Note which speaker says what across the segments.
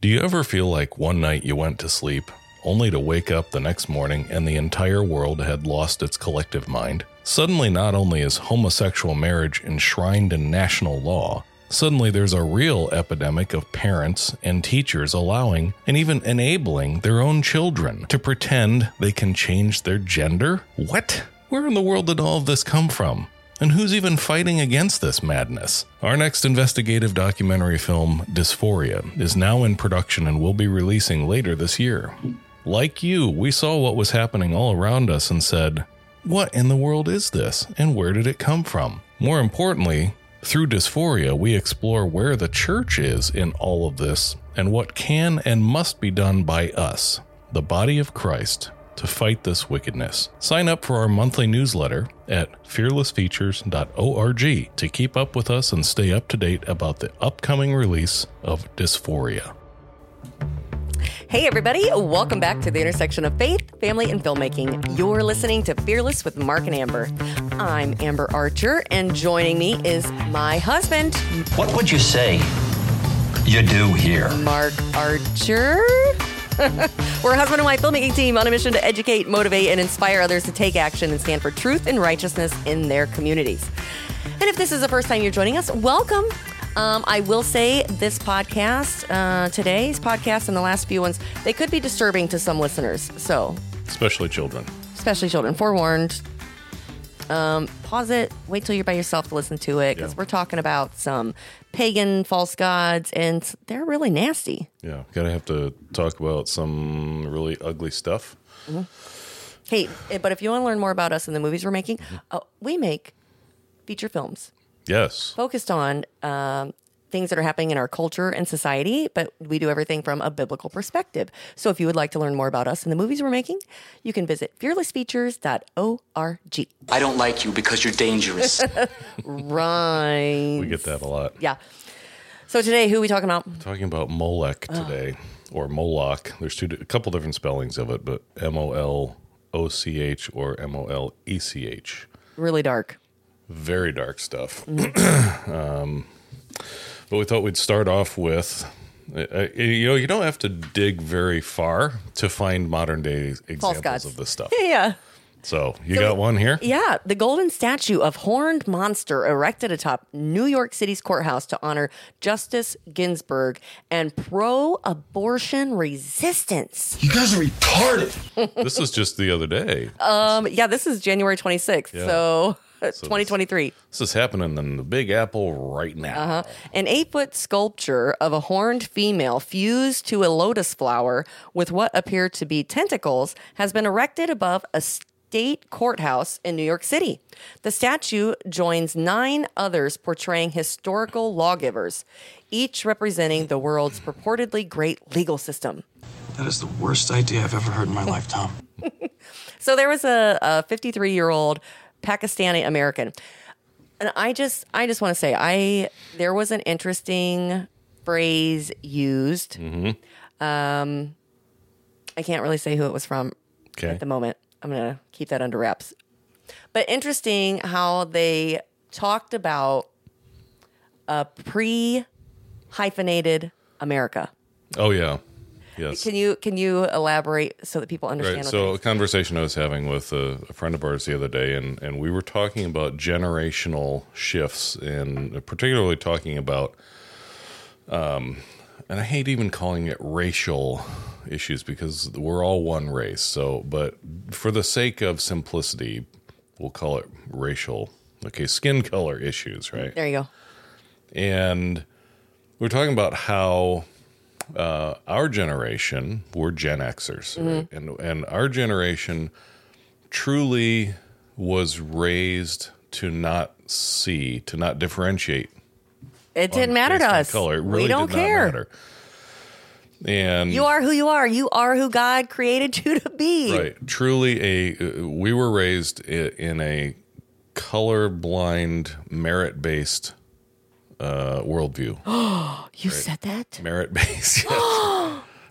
Speaker 1: Do you ever feel like one night you went to sleep, only to wake up the next morning and the entire world had lost its collective mind? Suddenly, not only is homosexual marriage enshrined in national law, suddenly there's a real epidemic of parents and teachers allowing and even enabling their own children to pretend they can change their gender? What? Where in the world did all of this come from? And who's even fighting against this madness? Our next investigative documentary film, Dysphoria, is now in production and will be releasing later this year. Like you, we saw what was happening all around us and said, What in the world is this? And where did it come from? More importantly, through Dysphoria, we explore where the church is in all of this and what can and must be done by us, the body of Christ, to fight this wickedness. Sign up for our monthly newsletter at fearlessfeatures.org to keep up with us and stay up to date about the upcoming release of Dysphoria.
Speaker 2: Hey, everybody, welcome back to the intersection of faith, family, and filmmaking. You're listening to Fearless with Mark and Amber. I'm Amber Archer, and joining me is my husband,
Speaker 3: What would you say you do here?
Speaker 2: Mark Archer. We're a husband and wife filmmaking team on a mission to educate, motivate, and inspire others to take action and stand for truth and righteousness in their communities. And if this is the first time you're joining us, welcome. Um, I will say this podcast, uh, today's podcast, and the last few ones, they could be disturbing to some listeners. So,
Speaker 1: Especially children.
Speaker 2: especially children, forewarned. Um, pause it. Wait till you're by yourself to listen to it because
Speaker 1: Yeah.
Speaker 2: we're talking about some pagan false gods, and they're really nasty.
Speaker 1: Yeah, gotta have to talk about some really ugly stuff.
Speaker 2: Hey, eh, but if you want to learn more about us and the movies we're making,
Speaker 1: Mm-hmm.
Speaker 2: uh, we make feature films
Speaker 1: Yes.
Speaker 2: focused on um, things that are happening in our culture and society, but we do everything from a biblical perspective. So if you would like to learn more about us and the movies we're making, you can visit fearlessfeatures.org.
Speaker 4: I don't like you because you're dangerous.
Speaker 2: Right.
Speaker 1: We get that a lot.
Speaker 2: Yeah. So today, who are we talking about?
Speaker 1: Talking about Molech today, or Moloch. There's two, a couple different spellings of it, but M O L O C H or M O L E C H.
Speaker 2: Really dark.
Speaker 1: Very dark stuff. um, but we thought we'd start off with. Uh, you know, you don't have to dig very far to find modern day examples of this stuff.
Speaker 2: Yeah.
Speaker 1: So you got one here?
Speaker 2: Yeah, the golden statue of horned monster erected atop New York City's courthouse to honor Justice Ginsburg and pro-abortion resistance.
Speaker 3: You guys are retarded.
Speaker 1: this is just the other day.
Speaker 2: Um, yeah, this is January 26th,
Speaker 1: Yeah.
Speaker 2: so, uh, 2023.
Speaker 1: This is happening in the Big Apple right now.
Speaker 2: An eight-foot sculpture of a horned female fused to a lotus flower with what appear to be tentacles has been erected above a state courthouse in New York City. The statue joins nine others portraying historical lawgivers, each representing the world's purportedly great legal system.
Speaker 5: That is the worst idea I've ever heard in my life, Tom.
Speaker 2: So there was a, a 53 year old Pakistani American, and I just I just want to say I there was an interesting phrase used. Um, I can't really say who it was from
Speaker 1: Okay.
Speaker 2: at the moment. I'm gonna keep that under wraps. But interesting how they talked about a pre hyphenated America.
Speaker 1: Oh yeah. Yes.
Speaker 2: Can you can you elaborate so that people understand?
Speaker 1: Right. So a conversation I was having with a, a friend of ours the other day, and and we were talking about generational shifts, and particularly talking about, um, and I hate even calling it racial issues because we're all one race. So, but for the sake of simplicity, we'll call it racial. Okay, skin color issues, right?
Speaker 2: there you go.
Speaker 1: and we're talking about how uh, our generation we're Gen Xers, right? and and our generation truly was raised to not see, to not differentiate.
Speaker 2: It didn't
Speaker 1: on-
Speaker 2: matter to us.
Speaker 1: Color. It really
Speaker 2: we don't care.
Speaker 1: And
Speaker 2: You are who you are. You are who God created you to be.
Speaker 1: right, truly a uh, we were raised in a color blind, merit based uh, worldview.
Speaker 2: You said that?
Speaker 1: merit based.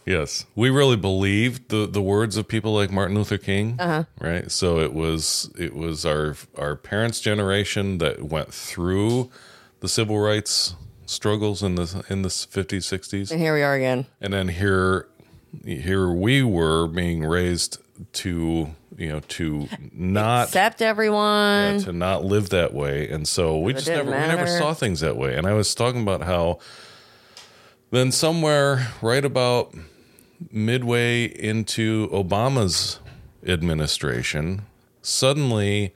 Speaker 1: Yes. yes, we really believed the the words of people like Martin Luther King. Uh-huh. Right. So it was it was our our parents' generation that went through the civil rights struggles in the in the 50s, 60s.
Speaker 2: And here we are again.
Speaker 1: And then here here we were being raised to, you know, to not
Speaker 2: Accept everyone.
Speaker 1: yeah, to not live that way. And so we
Speaker 2: It
Speaker 1: just never we never saw things that way. And I was talking about how then somewhere right about midway into Obama's administration, suddenly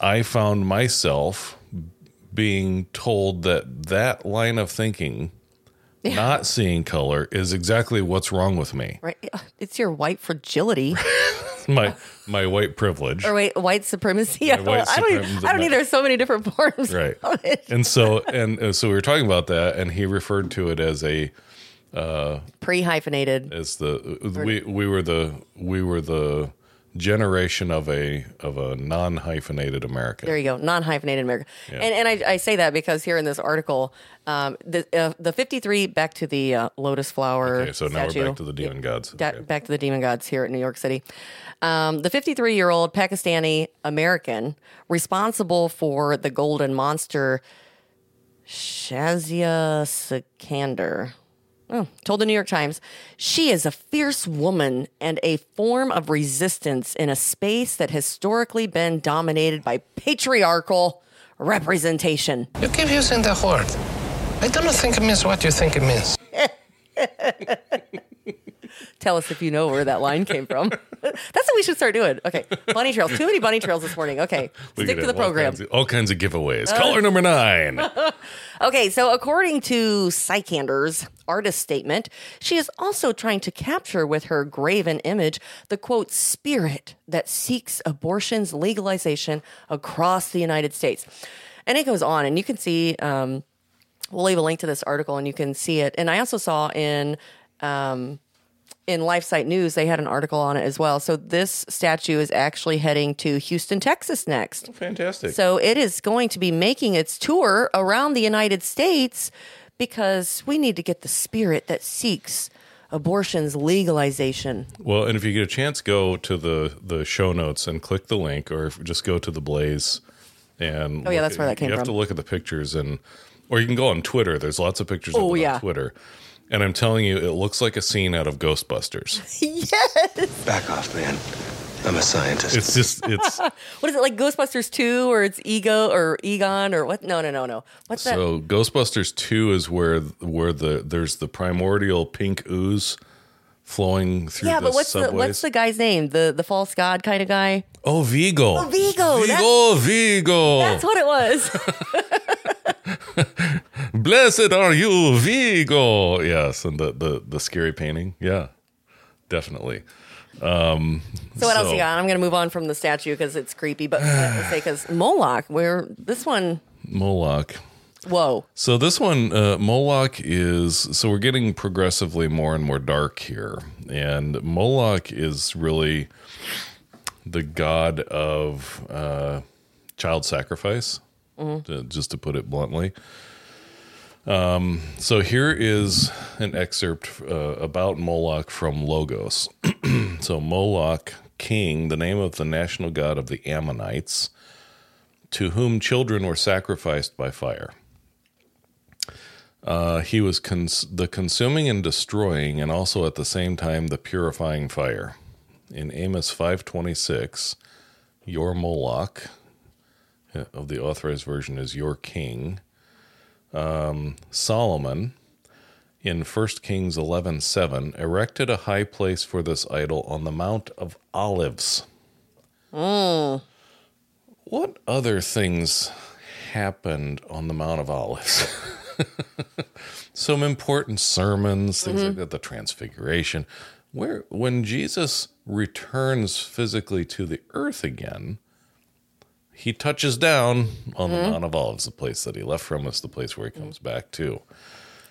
Speaker 1: I found myself being told that that line of thinking, not seeing color, is exactly what's wrong with me.
Speaker 2: right. Uh, it's your white fragility.
Speaker 1: My my white privilege.
Speaker 2: or wait, white supremacy. I don't,
Speaker 1: white
Speaker 2: I don't, even-. I don't need. There's so many different forms.
Speaker 1: Right. And so and uh, so we were talking about that, and he referred to it as a uh,
Speaker 2: Pre-hyphenated.
Speaker 1: as the uh, we we were the we were the generation of a of a non hyphenated America.
Speaker 2: There you go, non-hyphenated America. And and I, I say that because here in this article, um, the uh, the 53 back to the uh, lotus flower.
Speaker 1: okay, so now
Speaker 2: statue.
Speaker 1: we're back to the demon gods. Okay.
Speaker 2: back to the demon gods here at New York City. Um, the 53 year old Pakistani American responsible for the golden monster Shahzia Sikander oh, told the New York Times she is a fierce woman and a form of resistance in a space that historically been dominated by patriarchal representation.
Speaker 6: You keep using the word. I don't think it means what you think it means.
Speaker 2: Tell us if you know where that line came from. That's what we should start doing. Okay, bunny trails. Too many bunny trails this morning. Okay, stick to the
Speaker 1: have all
Speaker 2: program.
Speaker 1: kinds of- All kinds of, giveaways. Caller number nine.
Speaker 2: Okay, so according to Sikander's artist statement, she is also trying to capture with her graven image the quote spirit that seeks abortion's legalization across the United States. And it goes on, and you can see. Um, we'll leave a link to this article, and you can see it. And I also saw in. Um, in LifeSite News, they had an article on it as well. So this statue is actually heading to Houston, Texas next.
Speaker 1: Oh, fantastic.
Speaker 2: So it is going to be making its tour around the United States because we need to get the spirit that seeks abortion's legalization.
Speaker 1: Well, and if you get a chance, go to the the show notes and click the link, or just go to the Blaze. And
Speaker 2: Oh, yeah, that's
Speaker 1: at-
Speaker 2: where that came from.
Speaker 1: You have to look at the pictures, and or you can go on Twitter. There's lots of pictures of
Speaker 2: Oh,
Speaker 1: it
Speaker 2: yeah.
Speaker 1: on Twitter. And I'm telling you, it looks like a scene out of Ghostbusters. Yes.
Speaker 5: Back off, man. I'm a scientist.
Speaker 1: It's just it's
Speaker 2: What is it like Ghostbusters 2 or it's Ego or Egon or what? No, no, no, no. What's that?
Speaker 1: so Ghostbusters two is where where the there's the primordial pink ooze flowing through
Speaker 2: yeah,
Speaker 1: the
Speaker 2: but what's
Speaker 1: subways.
Speaker 2: the what's the guy's name? The the false god kind of guy?
Speaker 1: oh Vigo
Speaker 2: Oh, Vigo,
Speaker 1: Vigo Vigo
Speaker 2: That's what it was.
Speaker 1: Blessed are you, Vigo. Yes, and the the the scary painting. Yeah, definitely. Um,
Speaker 2: So what else
Speaker 1: So-
Speaker 2: you got? I'm going to move on from the statue because it's creepy, but let's say because Moloch, where this one,
Speaker 1: Moloch.
Speaker 2: whoa,
Speaker 1: So this one, uh, Moloch is. So we're getting progressively more and more dark here, and Moloch is really the god of uh, child sacrifice. To- just to put it bluntly. Um, so here is an excerpt uh, about Moloch from Logos. so Moloch, king, the name of the national god of the Ammonites, to whom children were sacrificed by fire. Uh, he was cons- the consuming and destroying, and also at the same time the purifying fire. In Amos five twenty six, your Moloch, Uh, of the authorized version is your king. Um, Solomon, in 1 Kings eleven seven, erected a high place for this idol on the Mount of Olives. Hmm. What other things happened on the Mount of Olives? Some important sermons, things like mm-hmm. that, the Transfiguration. Where when Jesus returns physically to the earth again, he touches down on the Mount of Olives, the place that he left from us, the place where he comes back to.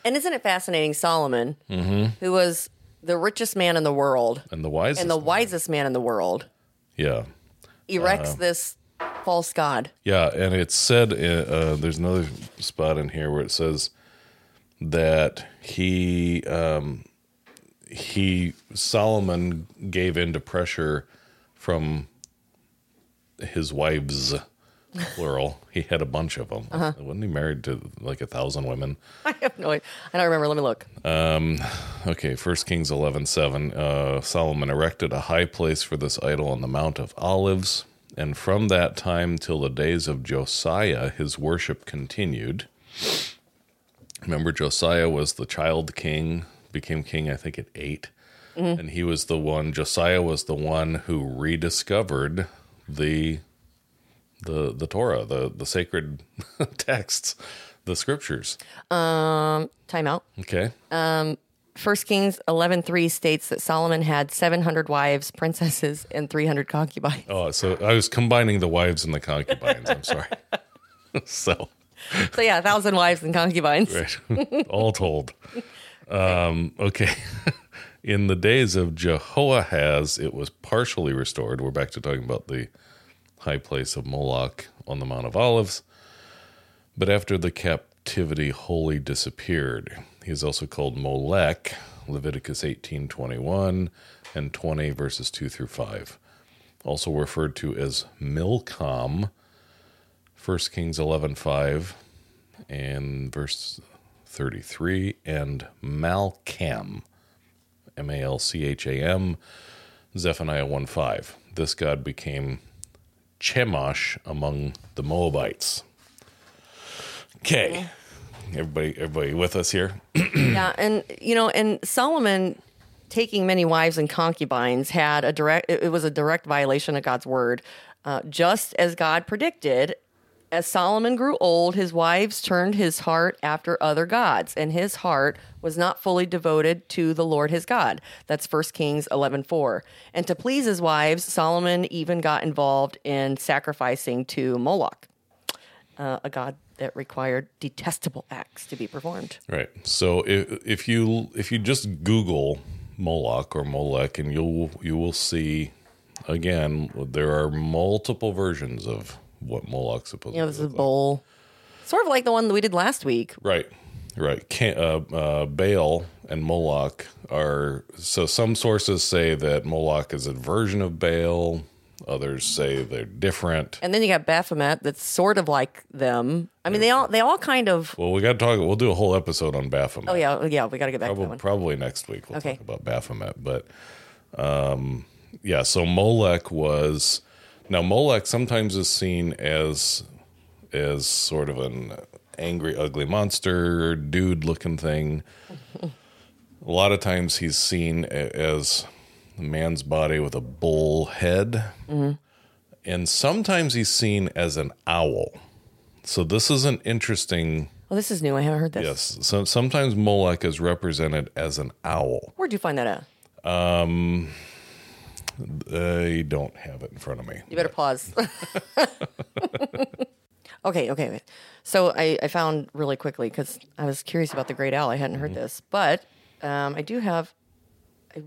Speaker 2: and isn't it fascinating? Solomon,
Speaker 1: Mm-hmm.
Speaker 2: who was the richest man in the world
Speaker 1: And the wisest.
Speaker 2: and the
Speaker 1: one.
Speaker 2: wisest man in the world,
Speaker 1: Yeah.
Speaker 2: erects this false god.
Speaker 1: Yeah, and it's said uh, uh, there's another spot in here where it says that he um, he Solomon gave in to pressure from his wives plural. He had a bunch of them.
Speaker 2: Uh-huh.
Speaker 1: Wasn't he married to like a thousand women?
Speaker 2: I have no idea. I don't remember. Let me look.
Speaker 1: Okay, First Kings eleven seven. Uh, Solomon erected a high place for this idol on the Mount of Olives, and from that time till the days of Josiah, his worship continued. Remember, Josiah was the child king, became king, I think, at 8 and he was the one. Josiah was the one who rediscovered the the the Torah, the the sacred texts, the scriptures.
Speaker 2: Time out.
Speaker 1: Okay, Um,
Speaker 2: First Kings eleven three states that Solomon had seven hundred wives, princesses, and three hundred concubines.
Speaker 1: Oh, so I was combining the wives and the concubines. I'm sorry. so,
Speaker 2: So yeah, a thousand wives and concubines.
Speaker 1: right, all told. Um, okay. In the days of Jehoahaz, it was partially restored. We're back to talking about the high place of Moloch on the Mount of Olives. But after the captivity wholly disappeared, he is also called Molech, Leviticus 18:21 and 20 verses 2 through 5. Also referred to as Milcom, 1 Kings 11:5 and verse 33 and Malcham, M A L C H A M, Zephaniah 1 5. This god became Chemosh among the Moabites. Okay. Everybody everybody with us here?
Speaker 2: Yeah, and you know, and Solomon taking many wives and concubines had a direct. It it was a direct violation of God's word, uh, just as God predicted. As Solomon grew old, his wives turned his heart after other gods, and his heart was not fully devoted to the Lord his God. That's 1 Kings 11:4. And to please his wives, Solomon even got involved in sacrificing to Moloch, uh, a god that required detestable acts to be performed.
Speaker 1: Right. So if if you if you just Google Moloch or Molech, and you'll you will see again there are multiple versions of what Moloch's supposed to
Speaker 2: this is
Speaker 1: like.
Speaker 2: bowl. Sort of like the one that we did last week.
Speaker 1: Right. Right. Can, uh, uh, Baal and Moloch are so some sources say that Moloch is a version of Baal. Others say they're different.
Speaker 2: And then you got Baphomet that's sort of like them. I mean, they all they all kind of.
Speaker 1: Well, we got to talk. We'll do a whole episode on Baphomet.
Speaker 2: Oh yeah, yeah. We got to get back to that
Speaker 1: Probably,
Speaker 2: one.
Speaker 1: probably next week we'll
Speaker 2: Okay.
Speaker 1: talk about Baphomet. But um, yeah, so Molech was now Moloch sometimes is seen as as sort of an angry, ugly monster, dude looking thing. a lot of times he's seen as a man's body with a bull head. Mm-hmm. And sometimes he's seen as an owl. So this is an interesting
Speaker 2: Well, this is new. I haven't heard this.
Speaker 1: Yes. So sometimes Moloch is represented as an owl.
Speaker 2: Where'd you find that at?
Speaker 1: Um, I don't have it in front of me.
Speaker 2: You better pause. okay, okay. wait. So I, I found really quickly because I was curious about the great owl. I hadn't heard this, but um, I do have. I,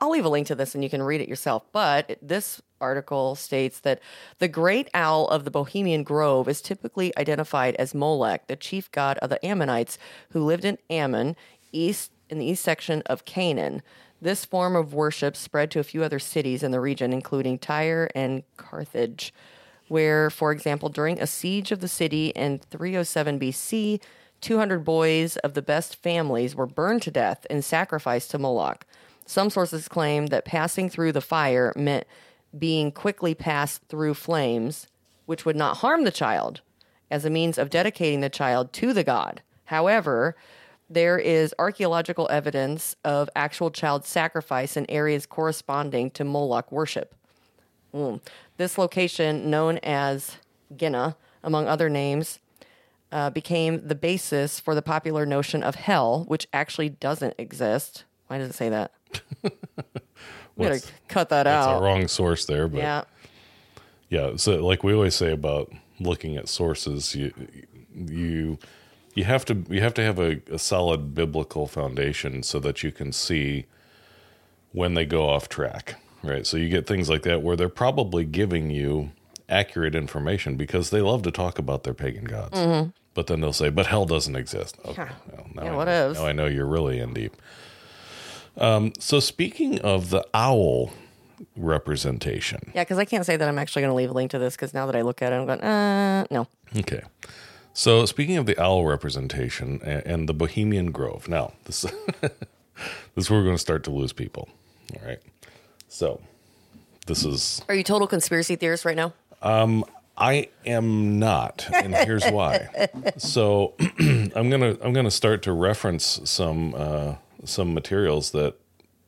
Speaker 2: I'll leave a link to this and you can read it yourself. But this article states that the great owl of the Bohemian Grove is typically identified as Molech, the chief god of the Ammonites who lived in Ammon, east in the east section of Canaan. This form of worship spread to a few other cities in the region, including Tyre and Carthage, where, for example, during a siege of the city in 307 BC, 200 boys of the best families were burned to death and sacrificed to Moloch. Some sources claim that passing through the fire meant being quickly passed through flames, which would not harm the child, as a means of dedicating the child to the god. However, there is archaeological evidence of actual child sacrifice in areas corresponding to Moloch worship. Mm. This location, known as Gehenna, among other names, uh, became the basis for the popular notion of hell, which actually doesn't exist. Why does it say that? We gotta cut that
Speaker 1: That's
Speaker 2: out.
Speaker 1: a wrong source there, but yeah.
Speaker 2: Yeah.
Speaker 1: So like we always say about looking at sources, you you you have to you have to have a, a solid biblical foundation so that you can see when they go off track. Right. So you get things like that where they're probably giving you accurate information because they love to talk about their pagan gods. But then they'll say, but hell doesn't exist. Okay.
Speaker 2: Yeah.
Speaker 1: Well, now,
Speaker 2: Yeah,
Speaker 1: I
Speaker 2: what
Speaker 1: know,
Speaker 2: is?
Speaker 1: now I know you're really in deep. Um, so speaking of the owl, representation.
Speaker 2: Yeah, because I can't say that I'm actually going to leave a link to this because now that I look at it, I'm going, uh, no.
Speaker 1: Okay. So speaking of the owl representation and, and the Bohemian Grove, now this this is where we're going to start to lose people. All right. So this is
Speaker 2: Are you total conspiracy theorist right now?
Speaker 1: I am not, and here's why. So I'm gonna I'm gonna start to reference some uh, some materials that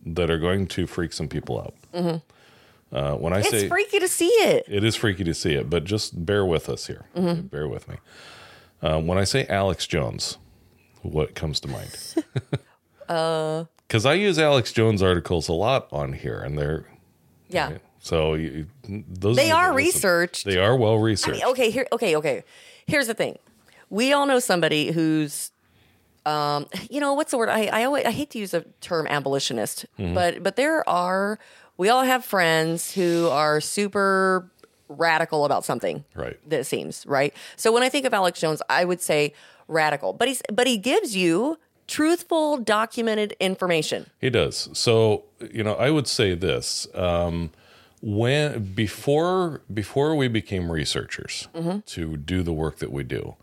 Speaker 1: that are going to freak some people out. Uh, when I
Speaker 2: It's
Speaker 1: say it's
Speaker 2: freaky to see it.
Speaker 1: it is freaky to see it, but just bear with us here. Okay, bear with me. Um, when I say Alex Jones, what comes to mind? Because I use Alex Jones articles a lot on here, and they're
Speaker 2: Yeah.
Speaker 1: so you, those
Speaker 2: They are
Speaker 1: that
Speaker 2: researched.
Speaker 1: They are well researched.
Speaker 2: okay here okay okay here's the thing we all know somebody who's um you know what's the word i i always i hate to use the term abolitionist
Speaker 1: Mm-hmm.
Speaker 2: but but there are we all have friends who are super radical about something
Speaker 1: Right.
Speaker 2: that seems right so when i think of alex jones i would say radical but he's but he gives you truthful documented information
Speaker 1: He does. So you know, I would say this: um, when before before we became researchers to do the work that we do,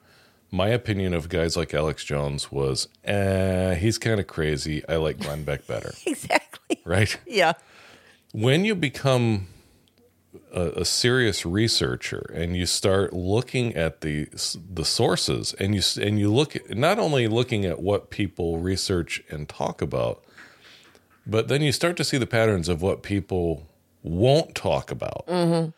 Speaker 1: my opinion of guys like Alex Jones was, eh, he's kind of crazy. I like Glenn Beck better,
Speaker 2: exactly
Speaker 1: right?
Speaker 2: yeah
Speaker 1: When you become a, a serious researcher and you start looking at the the sources and you and you look at, not only looking at what people research and talk about, but then you start to see the patterns of what people won't talk about. Mm-hmm.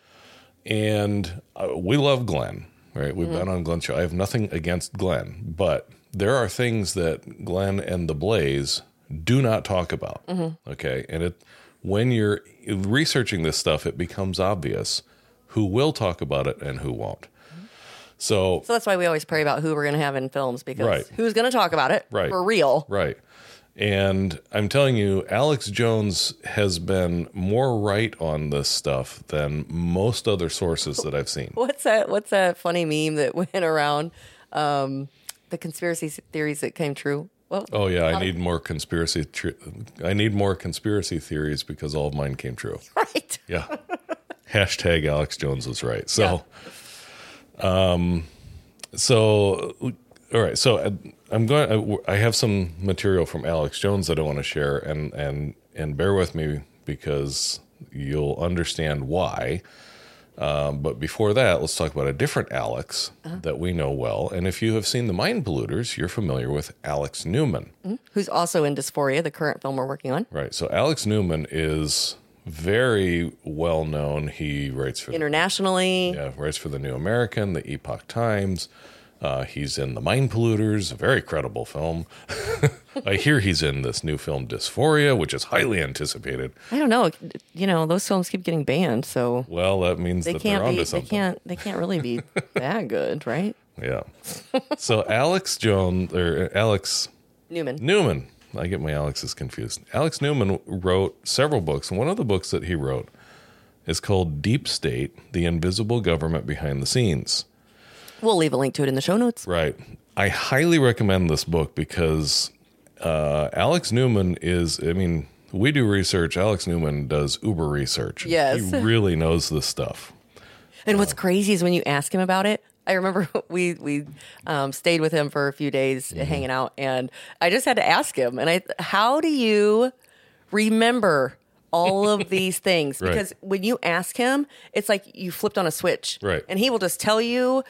Speaker 1: And uh, we love Glenn, right? We've mm-hmm. been on Glenn's show. I have nothing against Glenn, but there are things that Glenn and the Blaze do not talk about. Mm-hmm. Okay, and it when you're researching this stuff, it becomes obvious who will talk about it and who won't. So
Speaker 2: so that's why we always pray about who we're going to have in films because
Speaker 1: Right.
Speaker 2: who's going to talk about it
Speaker 1: Right.
Speaker 2: for real
Speaker 1: Right. And I'm telling you, Alex Jones has been more right on this stuff than most other sources that I've seen.
Speaker 2: What's that? What's that funny meme that went around? Um, the conspiracy theories that came true. Well,
Speaker 1: Oh yeah, I need more conspiracy. I need more conspiracy theories because all of mine came true.
Speaker 2: right.
Speaker 1: Yeah. Hashtag Alex Jones was right. So, um, so all right. So uh, I'm going. I have some material from Alex Jones that I want to share, and and and bear with me because you'll understand why. Um, but before that, let's talk about a different Alex that we know well. And if you have seen The Mind Polluters, you're familiar with Alex Newman.
Speaker 2: Who's also in Dysphoria, the current film we're working on
Speaker 1: Right. So Alex Newman is very well known. He writes for
Speaker 2: internationally.
Speaker 1: yeah, writes for the New American, the Epoch Times. Uh, he's in The Mind Polluters, a very credible film. I hear he's in this new film Dysphoria, which is highly anticipated.
Speaker 2: I don't know. You know, those films keep getting banned, so
Speaker 1: Well, that means
Speaker 2: they
Speaker 1: that they're
Speaker 2: can't
Speaker 1: onto
Speaker 2: be. They
Speaker 1: something.
Speaker 2: can't. They can't really be that good, right?
Speaker 1: Yeah. so Alex Jones or Alex
Speaker 2: Newman.
Speaker 1: Newman. I get my Alexes confused. Alex Newman wrote several books. One of the books that he wrote is called Deep State The Invisible Government Behind the Scenes.
Speaker 2: We'll leave a link to it in the show notes.
Speaker 1: Right. I highly recommend this book because uh, Alex Newman is, I mean, we do research. Alex Newman does uber research.
Speaker 2: Yes.
Speaker 1: He really knows this stuff.
Speaker 2: And what's crazy is when you ask him about it. I remember we we um, stayed with him for a few days
Speaker 1: Mm-hmm.
Speaker 2: hanging out, and I just had to ask him. And I, how do you remember all of these things?
Speaker 1: Right.
Speaker 2: Because when you ask him, it's like you flipped on a switch,
Speaker 1: Right.
Speaker 2: And he will just tell you,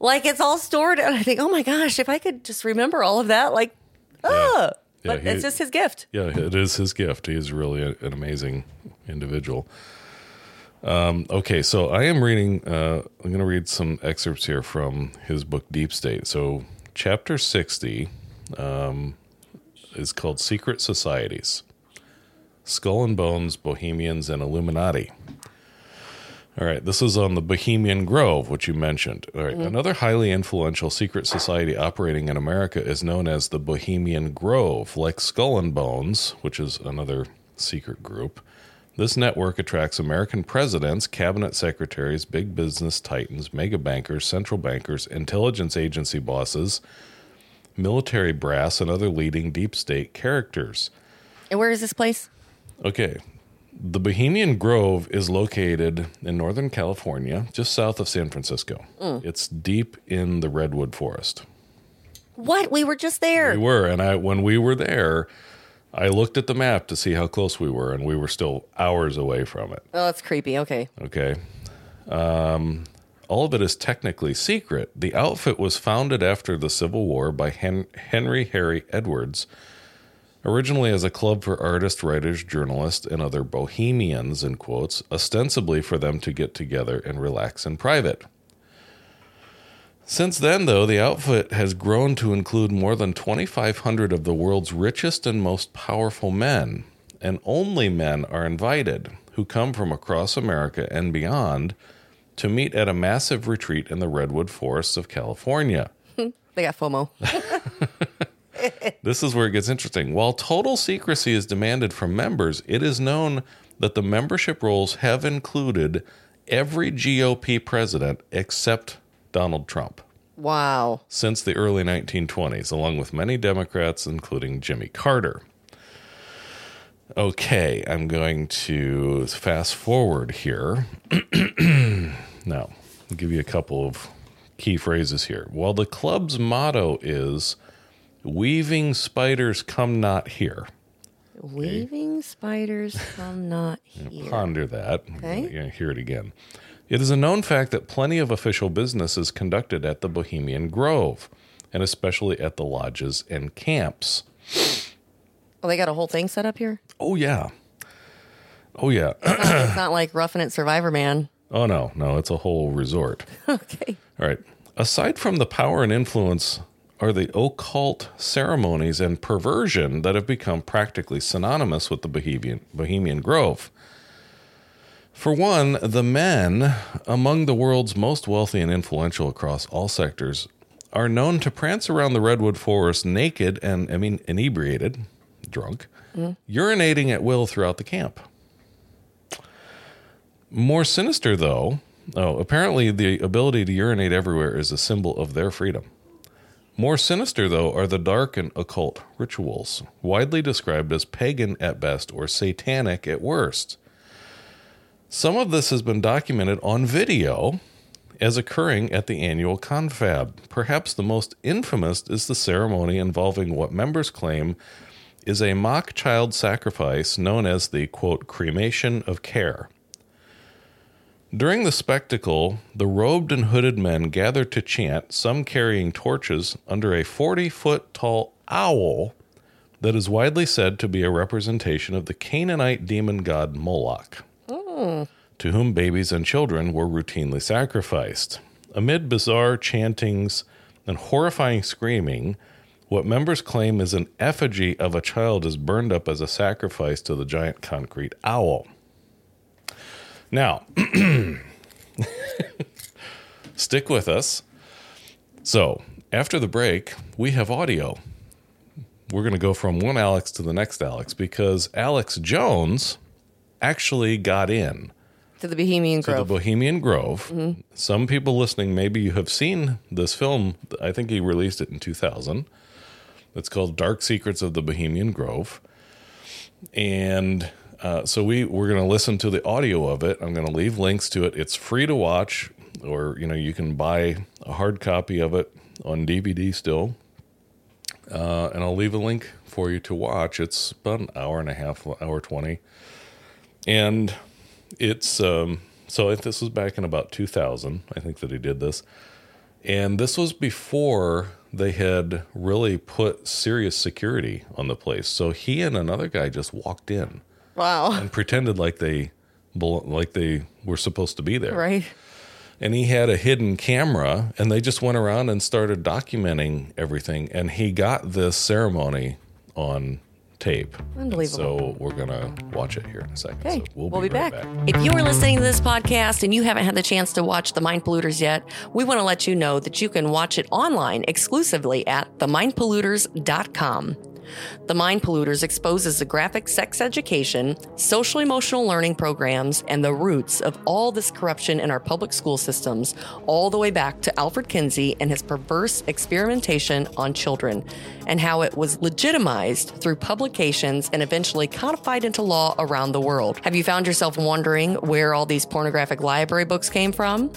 Speaker 2: like it's all stored. And I think, oh my gosh, if I could just remember all of that, like, ah,
Speaker 1: Yeah,
Speaker 2: but
Speaker 1: he-
Speaker 2: it's just his gift.
Speaker 1: Yeah, it is his gift. He is really a, an amazing individual. Um, okay, so I am reading, uh, I'm going to read some excerpts here from his book Deep State. So, chapter 60 um, is called Secret Societies Skull and Bones, Bohemians, and Illuminati. All right, this is on the Bohemian Grove, which you mentioned. All right, mm-hmm. another highly influential secret society operating in America is known as the Bohemian Grove. Like Skull and Bones, which is another secret group, this network attracts American presidents, cabinet secretaries, big business titans, mega bankers, central bankers, intelligence agency bosses, military brass, and other leading deep state characters.
Speaker 2: And where is this place?
Speaker 1: Okay. The Bohemian Grove is located in Northern California, just south of San Francisco. It's deep in the redwood forest.
Speaker 2: What? We were just there.
Speaker 1: We were, and I when we were there, I looked at the map to see how close we were, and we were still hours away from it.
Speaker 2: oh, that's creepy. Okay.
Speaker 1: Okay. Um, all of it is technically secret. The outfit was founded after the Civil War by Hen- Henry Harry Edwards, originally as a club for artists, writers, journalists, and other bohemians, in quotes, ostensibly for them to get together and relax in private. Since then, though, the outfit has grown to include more than 2,500 of the world's richest and most powerful men, and only men are invited who come from across America and beyond to meet at a massive retreat in the redwood forests of California.
Speaker 2: They got FOMO.
Speaker 1: This is where it gets interesting. While total secrecy is demanded from members, it is known that the membership rolls have included every GOP president except Donald Trump
Speaker 2: wow.
Speaker 1: since the early 1920s, along with many Democrats, including Jimmy Carter. Okay, I'm going to fast forward here. now, I'll give you a couple of key phrases here. While the club's motto is Weaving spiders come not here.
Speaker 2: Weaving spiders come not here.
Speaker 1: Ponder that.
Speaker 2: Okay.
Speaker 1: You're hear it again. It is a known fact that plenty of official business is conducted at the Bohemian Grove, and especially at the lodges and camps.
Speaker 2: Oh, they got a whole thing set up here?
Speaker 1: Oh, yeah. Oh, yeah.
Speaker 2: it's not like Roughing It Survivor Man.
Speaker 1: oh, no, no, it's a whole resort.
Speaker 2: Okay.
Speaker 1: All right. Aside from the power and influence are the occult ceremonies and perversion that have become practically synonymous with the Bohemian, Bohemian Grove. For one, the men among the world's most wealthy and influential across all sectors are known to prance around the redwood forest naked and, I mean, inebriated, drunk, mm. urinating at will throughout the camp. More sinister, though, oh, apparently the ability to urinate everywhere is a symbol of their freedom. More sinister, though, are the dark and occult rituals, widely described as pagan at best or satanic at worst. Some of this has been documented on video as occurring at the annual confab. Perhaps the most infamous is the ceremony involving what members claim is a mock child sacrifice known as the quote cremation of care. During the spectacle, the robed and hooded men gather to chant, some carrying torches, under a 40 foot tall owl that is widely said to be a representation of the Canaanite demon god Moloch, to whom babies and children were routinely sacrificed. Amid bizarre chantings and horrifying screaming, what members claim is an effigy of a child is burned up as a sacrifice to the giant concrete owl. Now, stick with us. So, after the break, we have audio. We're going to go from one Alex to the next Alex because Alex Jones actually got in
Speaker 2: To the Bohemian
Speaker 1: to the
Speaker 2: Grove.
Speaker 1: Bohemian Grove. Mm-hmm. Some people listening, maybe you have seen this film. I think he released it in 2000. It's called Dark Secrets of the Bohemian Grove. And uh, so we, we're going to listen to the audio of it. I'm going to leave links to it. It's free to watch, or, you know, you can buy a hard copy of it on DVD still. Uh, and I'll leave a link for you to watch. It's about an hour and a half, hour 20. And it's um so if this was back in about 2000 i think that he did this and this was before they had really put serious security on the place so he and another guy just walked in
Speaker 2: Wow.
Speaker 1: and pretended like they like they were supposed to be there
Speaker 2: Right.
Speaker 1: and he had a hidden camera and they just went around and started documenting everything and he got this ceremony on tape
Speaker 2: Unbelievable.
Speaker 1: so we're gonna watch it here in a second
Speaker 2: Okay,
Speaker 1: so we'll,
Speaker 2: we'll,
Speaker 1: be,
Speaker 2: be,
Speaker 1: right
Speaker 2: back.
Speaker 1: back.
Speaker 2: If you are listening to this podcast and you haven't had the chance to watch The Mind Polluters yet, we want to let you know that you can watch it online exclusively at themindpolluters.com. The Mind Polluters exposes the graphic sex education, social emotional learning programs, and the roots of all this corruption in our public school systems, all the way back to Alfred Kinsey and his perverse experimentation on children, and how it was legitimized through publications and eventually codified into law around the world. Have you found yourself wondering where all these pornographic library books came from?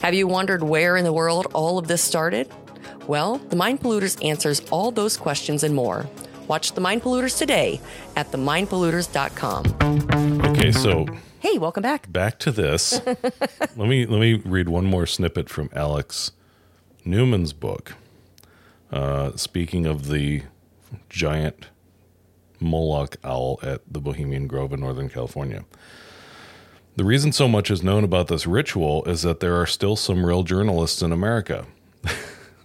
Speaker 2: Have you wondered where in the world all of this started? Well, The Mind Polluters answers all those questions and more. Watch The Mind Polluters today at themindpolluters.com.
Speaker 1: Okay, so
Speaker 2: Hey, welcome back.
Speaker 1: back to this. let me let me read one more snippet from Alex Newman's book. Uh, speaking of the giant Moloch owl at the Bohemian Grove in Northern California. The reason so much is known about this ritual is that there are still some real journalists in America.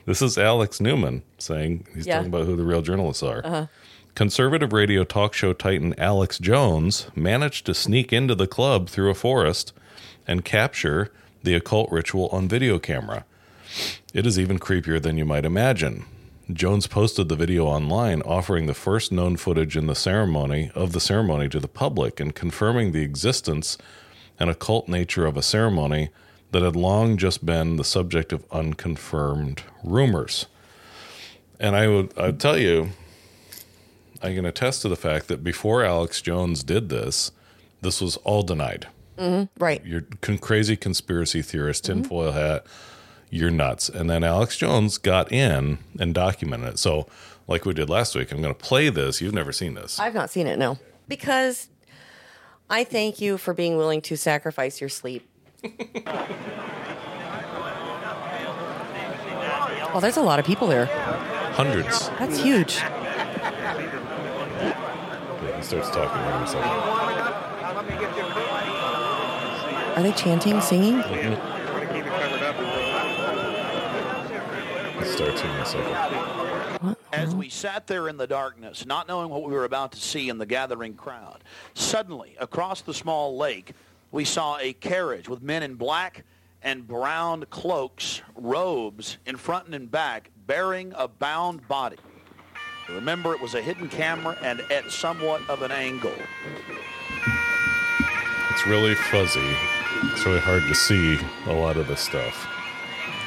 Speaker 1: this is Alex Newman saying he's
Speaker 2: Yeah.
Speaker 1: talking about who the real journalists are. Uh-huh. Conservative radio talk show titan Alex Jones managed to sneak into the club through a forest and capture the occult ritual on video camera. It is even creepier than you might imagine. Jones posted the video online offering the first known footage in the ceremony of the ceremony to the public and confirming the existence and occult nature of a ceremony that had long just been the subject of unconfirmed rumors. And I would I'd tell you I can attest to the fact that before Alex Jones did this, this was all denied. Mm-hmm.
Speaker 2: Right.
Speaker 1: You're con- crazy conspiracy theorist, tinfoil mm-hmm. hat. You're nuts. And then Alex Jones got in and documented it. So, like we did last week, I'm going to play this. You've never seen this.
Speaker 2: I've not seen it, no. Because I thank you for being willing to sacrifice your sleep. oh, there's a lot of people there.
Speaker 1: Hundreds.
Speaker 2: That's huge.
Speaker 1: He starts talking here in a second.
Speaker 2: Are they chanting, singing? Mm-hmm.
Speaker 1: He starts here in a second.
Speaker 7: As we sat there in the darkness, not knowing what we were about to see in the gathering crowd, suddenly across the small lake, we saw a carriage with men in black and brown cloaks, robes in front and in back, bearing a bound body. Remember, it was a hidden camera and at somewhat of an angle.
Speaker 1: It's really fuzzy. It's really hard to see a lot of this stuff.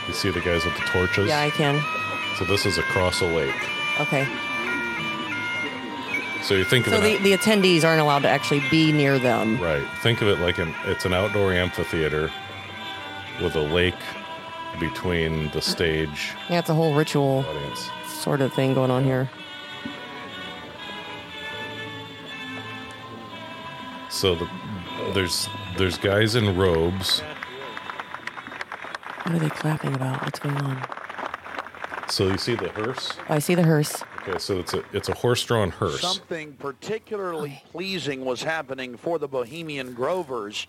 Speaker 1: You see the guys with the torches?
Speaker 2: Yeah, I can.
Speaker 1: So, this is across a lake.
Speaker 2: Okay.
Speaker 1: So, you think of
Speaker 2: So
Speaker 1: it.
Speaker 2: the, the attendees aren't allowed to actually be near them.
Speaker 1: Right. Think of it like an it's an outdoor amphitheater with a lake between the stage
Speaker 2: Yeah, it's a whole ritual
Speaker 1: audience.
Speaker 2: sort of thing going on here.
Speaker 1: So the there's there's guys in robes.
Speaker 2: What are they clapping about? What's going on?
Speaker 1: So you see the hearse.
Speaker 2: Oh, I see the hearse.
Speaker 1: Okay, so it's a it's a horse-drawn hearse.
Speaker 7: Something particularly pleasing was happening for the Bohemian Grovers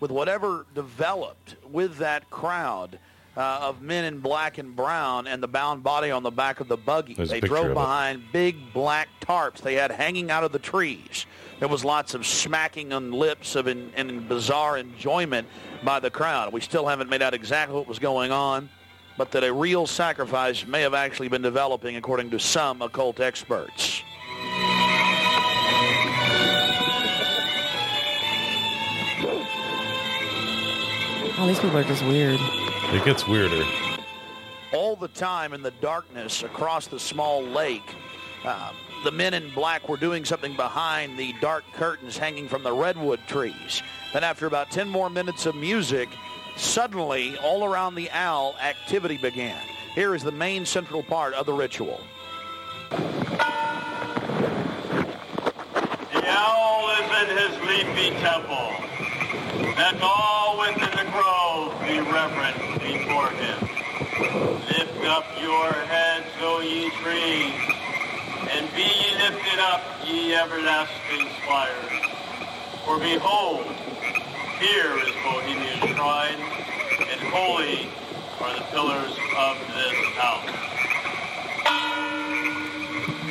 Speaker 7: with whatever developed with that crowd uh, of men in black and brown and the bound body on the back of the buggy.
Speaker 1: There's
Speaker 7: they
Speaker 1: picture of
Speaker 7: drove
Speaker 1: it.
Speaker 7: behind big black tarps they had hanging out of the trees. There was lots of smacking on lips of in, in bizarre enjoyment by the crowd. We still haven't made out exactly what was going on, but that a real sacrifice may have actually been developing according to some occult experts.
Speaker 2: All these people are just weird.
Speaker 1: It gets weirder.
Speaker 7: all the time in the darkness across the small lake. Uh, the men in black were doing something behind the dark curtains hanging from the redwood trees. Then after about 10 more minutes of music, suddenly all around the owl activity began. Here is the main central part of the ritual.
Speaker 8: The owl is in his leafy temple. Let all within the grove be reverent before him. Lift up your heads, O ye trees, and be ye lifted up, ye everlasting spires. For behold, here is Bohemia's shrine, and holy are the pillars of this house.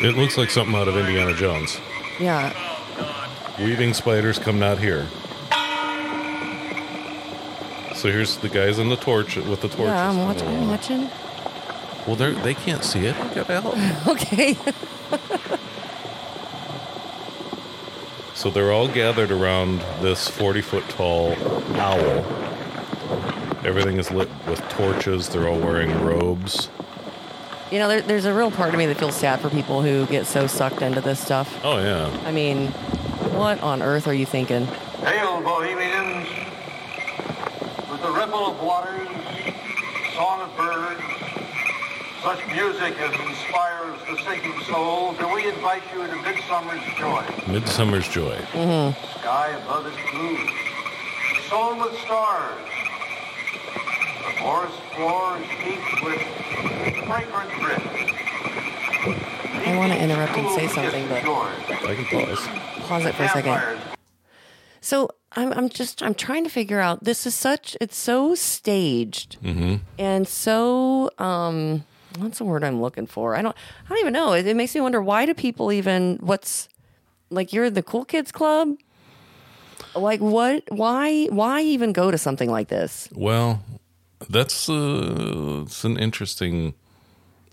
Speaker 1: It looks like something out of Indiana Jones.
Speaker 2: Yeah.
Speaker 1: Weaving spiders come not here. So here's the guys on the torch with the torches.
Speaker 2: Yeah, I'm watching. I'm
Speaker 1: oh.
Speaker 2: watching.
Speaker 1: Well, they they can't see it. What the hell?
Speaker 2: Okay.
Speaker 1: So they're all gathered around this 40 foot tall owl. Everything is lit with torches. They're all wearing robes.
Speaker 2: You know, there, there's a real part of me that feels sad for people who get so sucked into this stuff.
Speaker 1: Oh, yeah.
Speaker 2: I mean, what on earth are you thinking?
Speaker 8: Hail, Bohemians! With the ripple of waters, song of birds, such music as inspires the sinking soul, do we invite you into midsummer's joy.
Speaker 1: Midsummer's Joy.
Speaker 8: Sky above is blue, soul with stars. The forest floor is heaped with fragrant drift.
Speaker 2: I want to interrupt and say something, but
Speaker 1: I can pause.
Speaker 2: pause it for a second. So I'm, I'm just I'm trying to figure out. This is such it's so staged and so um what's the word I'm looking for? I don't I don't even know. It, it makes me wonder why do people even what's like you're the cool kids club? Like what? Why? Why even go to something like this?
Speaker 1: Well, that's uh, it's an interesting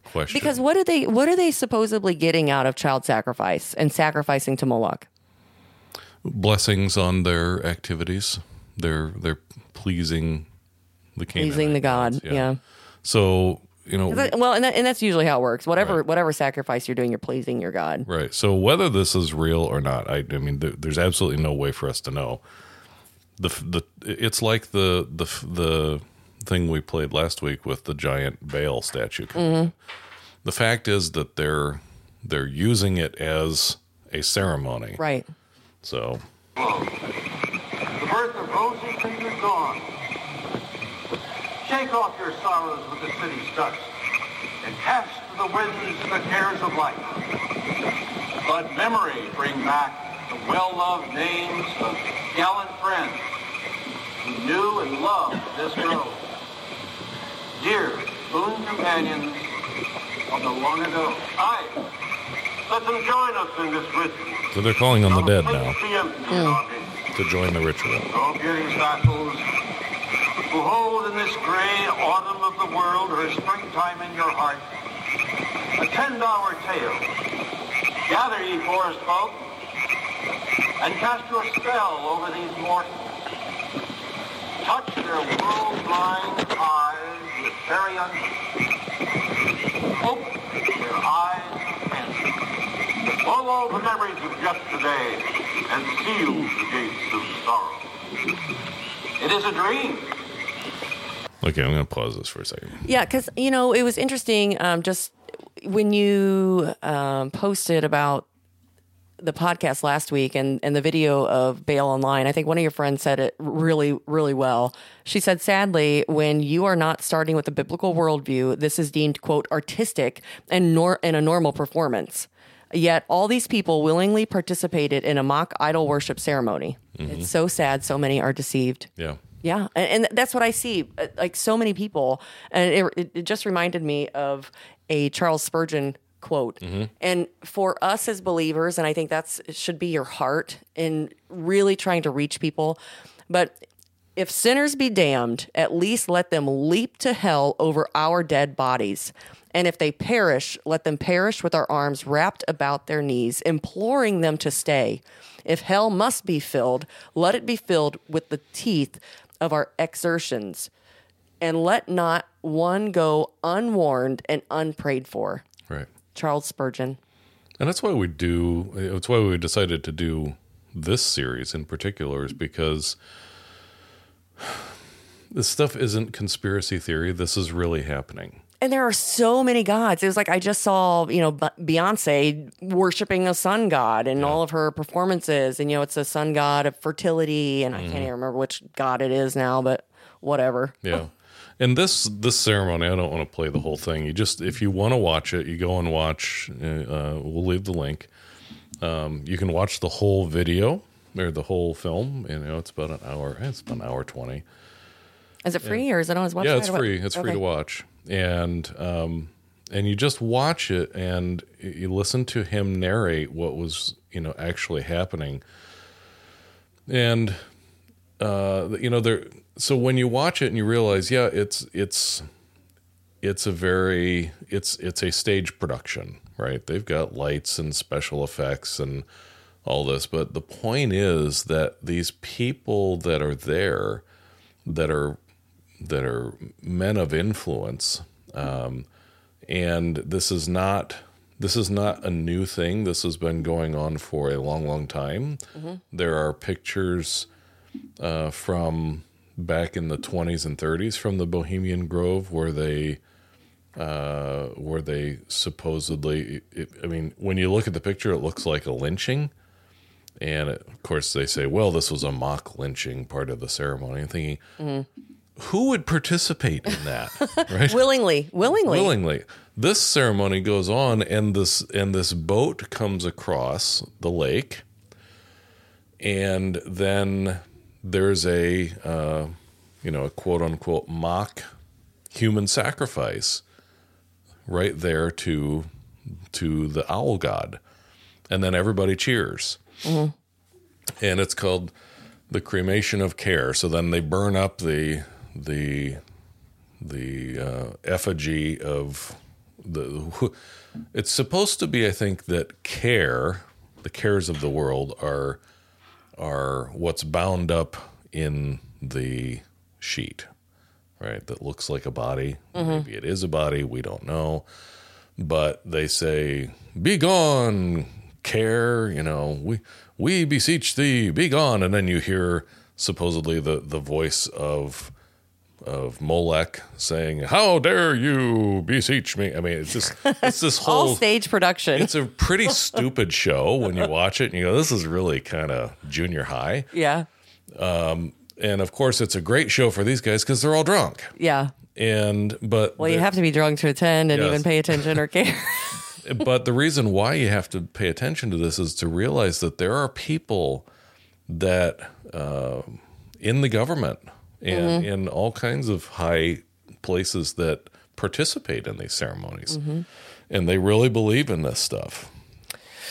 Speaker 1: question.
Speaker 2: Because what are they? What are they supposedly getting out of child sacrifice and sacrificing to Moloch?
Speaker 1: blessings on their activities. They're they're pleasing the Canaanite
Speaker 2: Pleasing the god,
Speaker 1: gods,
Speaker 2: yeah.
Speaker 1: So you know,
Speaker 2: 'Cause that- well, and, that, and that's usually how it works. Whatever
Speaker 1: Right.
Speaker 2: whatever sacrifice you're doing, you're pleasing your god.
Speaker 1: right. So whether this is real or not, I, I mean, there, there's absolutely no way for us to know. The the it's like the the the thing we played last week with the giant Baal statue.
Speaker 2: Mm-hmm.
Speaker 1: The fact is that they're they're using it as a ceremony.
Speaker 2: Right.
Speaker 1: So
Speaker 8: The birth of roses in your dawn. Shake off your sorrows with the city's dust and cast to the winds the cares of life. Let memory bring back the well-loved names of gallant friends who knew and loved this grove. Dear boon companions of the long ago. Aye, let them join us in this ritual.
Speaker 1: so they're calling on the dead now hmm.
Speaker 8: now.
Speaker 1: to join the ritual.
Speaker 8: Oh, beauty vassals, who hold in this gray autumn of the world her springtime in your heart, attend our tale. Gather, ye forest folk, and cast your spell over these mortals. Touch their world-blind eyes with fairy. Open their eyes and Follow the memories of yesterday and seal the gates of sorrow. It is a dream.
Speaker 1: Okay, I'm going to pause this for a second.
Speaker 2: Yeah, because you know it was interesting. Um, just when you um, posted about the podcast last week and, and the video of Baal Online, I think one of your friends said it really, really well. She said, sadly, when you are not starting with a biblical worldview, this is deemed, quote, artistic and, nor- in a normal performance. Yet all these people willingly participated in a mock idol worship ceremony. It's so sad. So many are deceived.
Speaker 1: Yeah.
Speaker 2: Yeah, and, and that's what I see. uh, Like so many people, and it, it, just reminded me of a Charles Spurgeon quote. And for us as believers, and I think that's should be your heart in really trying to reach people. But if sinners be damned, at least let them leap to hell over our dead bodies. And if they perish, let them perish with our arms wrapped about their knees, imploring them to stay. If hell must be filled, let it be filled with the teeth of our exertions. And let not one go unwarned and unprayed for.
Speaker 1: Right.
Speaker 2: Charles Spurgeon.
Speaker 1: And that's why we do, it's why we decided to do this series in particular, is because this stuff isn't conspiracy theory. This is really happening.
Speaker 2: And there are so many gods. It was like I just saw, you know, Beyonce worshiping a sun god in all of her performances. And, you know, it's a sun god of fertility. And I can't even remember which god it is now, but whatever.
Speaker 1: Yeah. And this this ceremony, I don't want to play the whole thing. You just if you want to watch it, you go and watch. Uh, we'll leave the link. Um, you can watch the whole video or the whole film. You know, it's about an hour. It's about an hour twenty.
Speaker 2: Is it free or is it on his website?
Speaker 1: Yeah, it's free. It's free to watch, and um, and you just watch it and you listen to him narrate what was you know actually happening, and uh, you know there. So when you watch it and you realize, yeah, it's it's it's a very it's it's a stage production, right? They've got lights and special effects and all this, but the point is that these people that are there, that are that are men of influence, um, and this is not this is not a new thing. This has been going on for a long, long time. There are pictures uh, from back in the 20s and 30s from the Bohemian Grove where they uh, where they supposedly it, I mean when you look at the picture it looks like a lynching and of course they say well this was a mock lynching part of the ceremony I'm thinking who would participate in that right?
Speaker 2: Willingly, willingly.
Speaker 1: willingly. This ceremony goes on and this and this boat comes across the lake. And then there's a uh, you know a quote unquote mock human sacrifice right there to to the owl god. And then everybody cheers. And it's called the cremation of care. So then they burn up the the the uh, effigy of the it's supposed to be i think that care the cares of the world are are what's bound up in the sheet right? That looks like a body. Maybe it is a body. We don't know. But they say be gone care you know. We we beseech thee be gone. And then you hear supposedly the the voice of of Molech saying, "How dare you beseech me?" I mean, it's just it's this whole All
Speaker 2: stage production.
Speaker 1: it's a pretty stupid show when you watch it and you go, "This is really kind of junior high."
Speaker 2: yeah.
Speaker 1: And of course, it's a great show for these guys because they're all drunk.
Speaker 2: Yeah.
Speaker 1: And but
Speaker 2: Well, you have to be drunk to attend and
Speaker 1: Yes.
Speaker 2: even pay attention or care.
Speaker 1: but the reason why you have to pay attention to this is to realize that there are people that uh, in the government and in all kinds of high places that participate in these ceremonies, and they really believe in this stuff.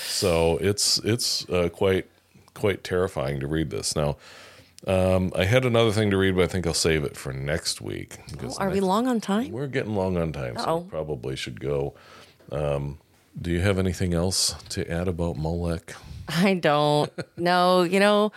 Speaker 1: So it's it's uh, quite quite terrifying to read this now. Um, I had another thing to read, but I think I'll save it for next week. because
Speaker 2: Are we long on time?
Speaker 1: We're getting long on time,
Speaker 2: Uh-oh.
Speaker 1: we probably should go. Um, do you have anything else to add about Molech?
Speaker 2: I don't no, You know,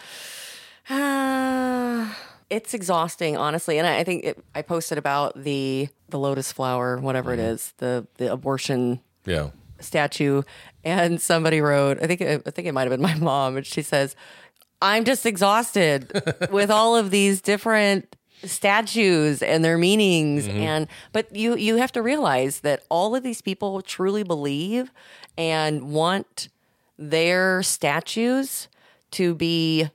Speaker 2: uh, it's exhausting, honestly. And I, I think it, I posted about the the lotus flower, whatever
Speaker 1: Mm-hmm.
Speaker 2: it is, the the abortion
Speaker 1: Yeah,
Speaker 2: statue, and somebody wrote. I think it, I think it might have been my mom, and she says, "I'm just exhausted with all of these different." statues and their meanings and but you you have to realize that all of these people truly believe and want their statues to be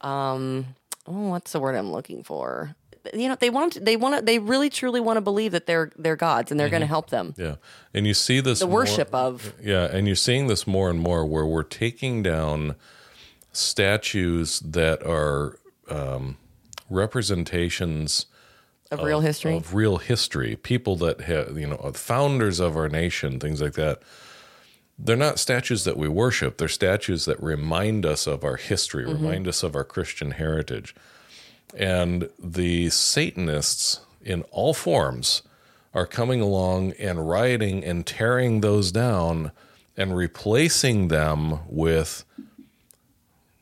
Speaker 2: um oh what's the word i'm looking for. You know they want they want to they really truly want to believe that they're they're gods and they're going to help them.
Speaker 1: Yeah, and you see this
Speaker 2: the
Speaker 1: more-
Speaker 2: worship of
Speaker 1: Yeah, and you're seeing this more and more where we're taking down statues that are um, representations
Speaker 2: of real history?
Speaker 1: of real history, people that have, you know, founders of our nation, things like that. They're not statues that we worship. They're statues that remind us of our history, mm-hmm. remind us of our Christian heritage. And the Satanists in all forms are coming along and rioting and tearing those down and replacing them with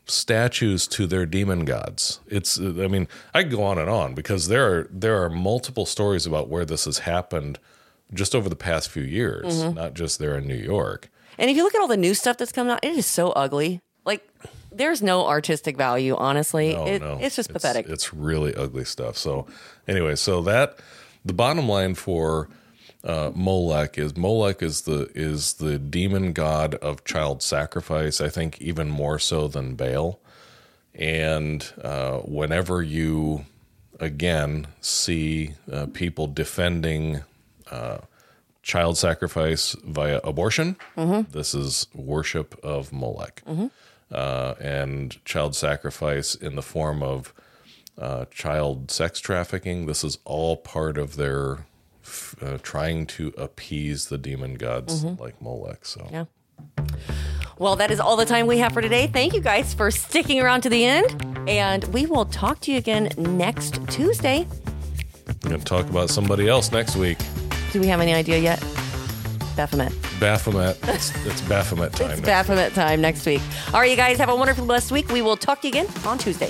Speaker 1: statues to their demon gods. It's I mean, I could go on and on because there are there are multiple stories about where this has happened just over the past few years, mm-hmm. not just there in New York.
Speaker 2: And if you look at all the new stuff that's coming out it is so ugly like there's no artistic value honestly
Speaker 1: No,
Speaker 2: it,
Speaker 1: no.
Speaker 2: it's just pathetic
Speaker 1: It's really ugly stuff. So, anyway, so that the bottom line for uh, Molech is Molech is the is the demon god of child sacrifice. I think even more so than Baal. And uh, whenever you again see uh, people defending uh, child sacrifice via abortion, this is worship of Molech uh, and child sacrifice in the form of uh, child sex trafficking. This is all part of their f- uh, trying to appease the demon gods like Molech. So,
Speaker 2: yeah well that is all the time we have for today thank you guys for sticking around to the end and we will talk to you again next tuesday
Speaker 1: we're going to talk about somebody else next week.
Speaker 2: Do we have any idea yet baphomet
Speaker 1: Baphomet. It's, it's Baphomet time.
Speaker 2: It's Baphomet time next week. All right, you guys have a wonderful blessed week. We will talk to you again on Tuesday.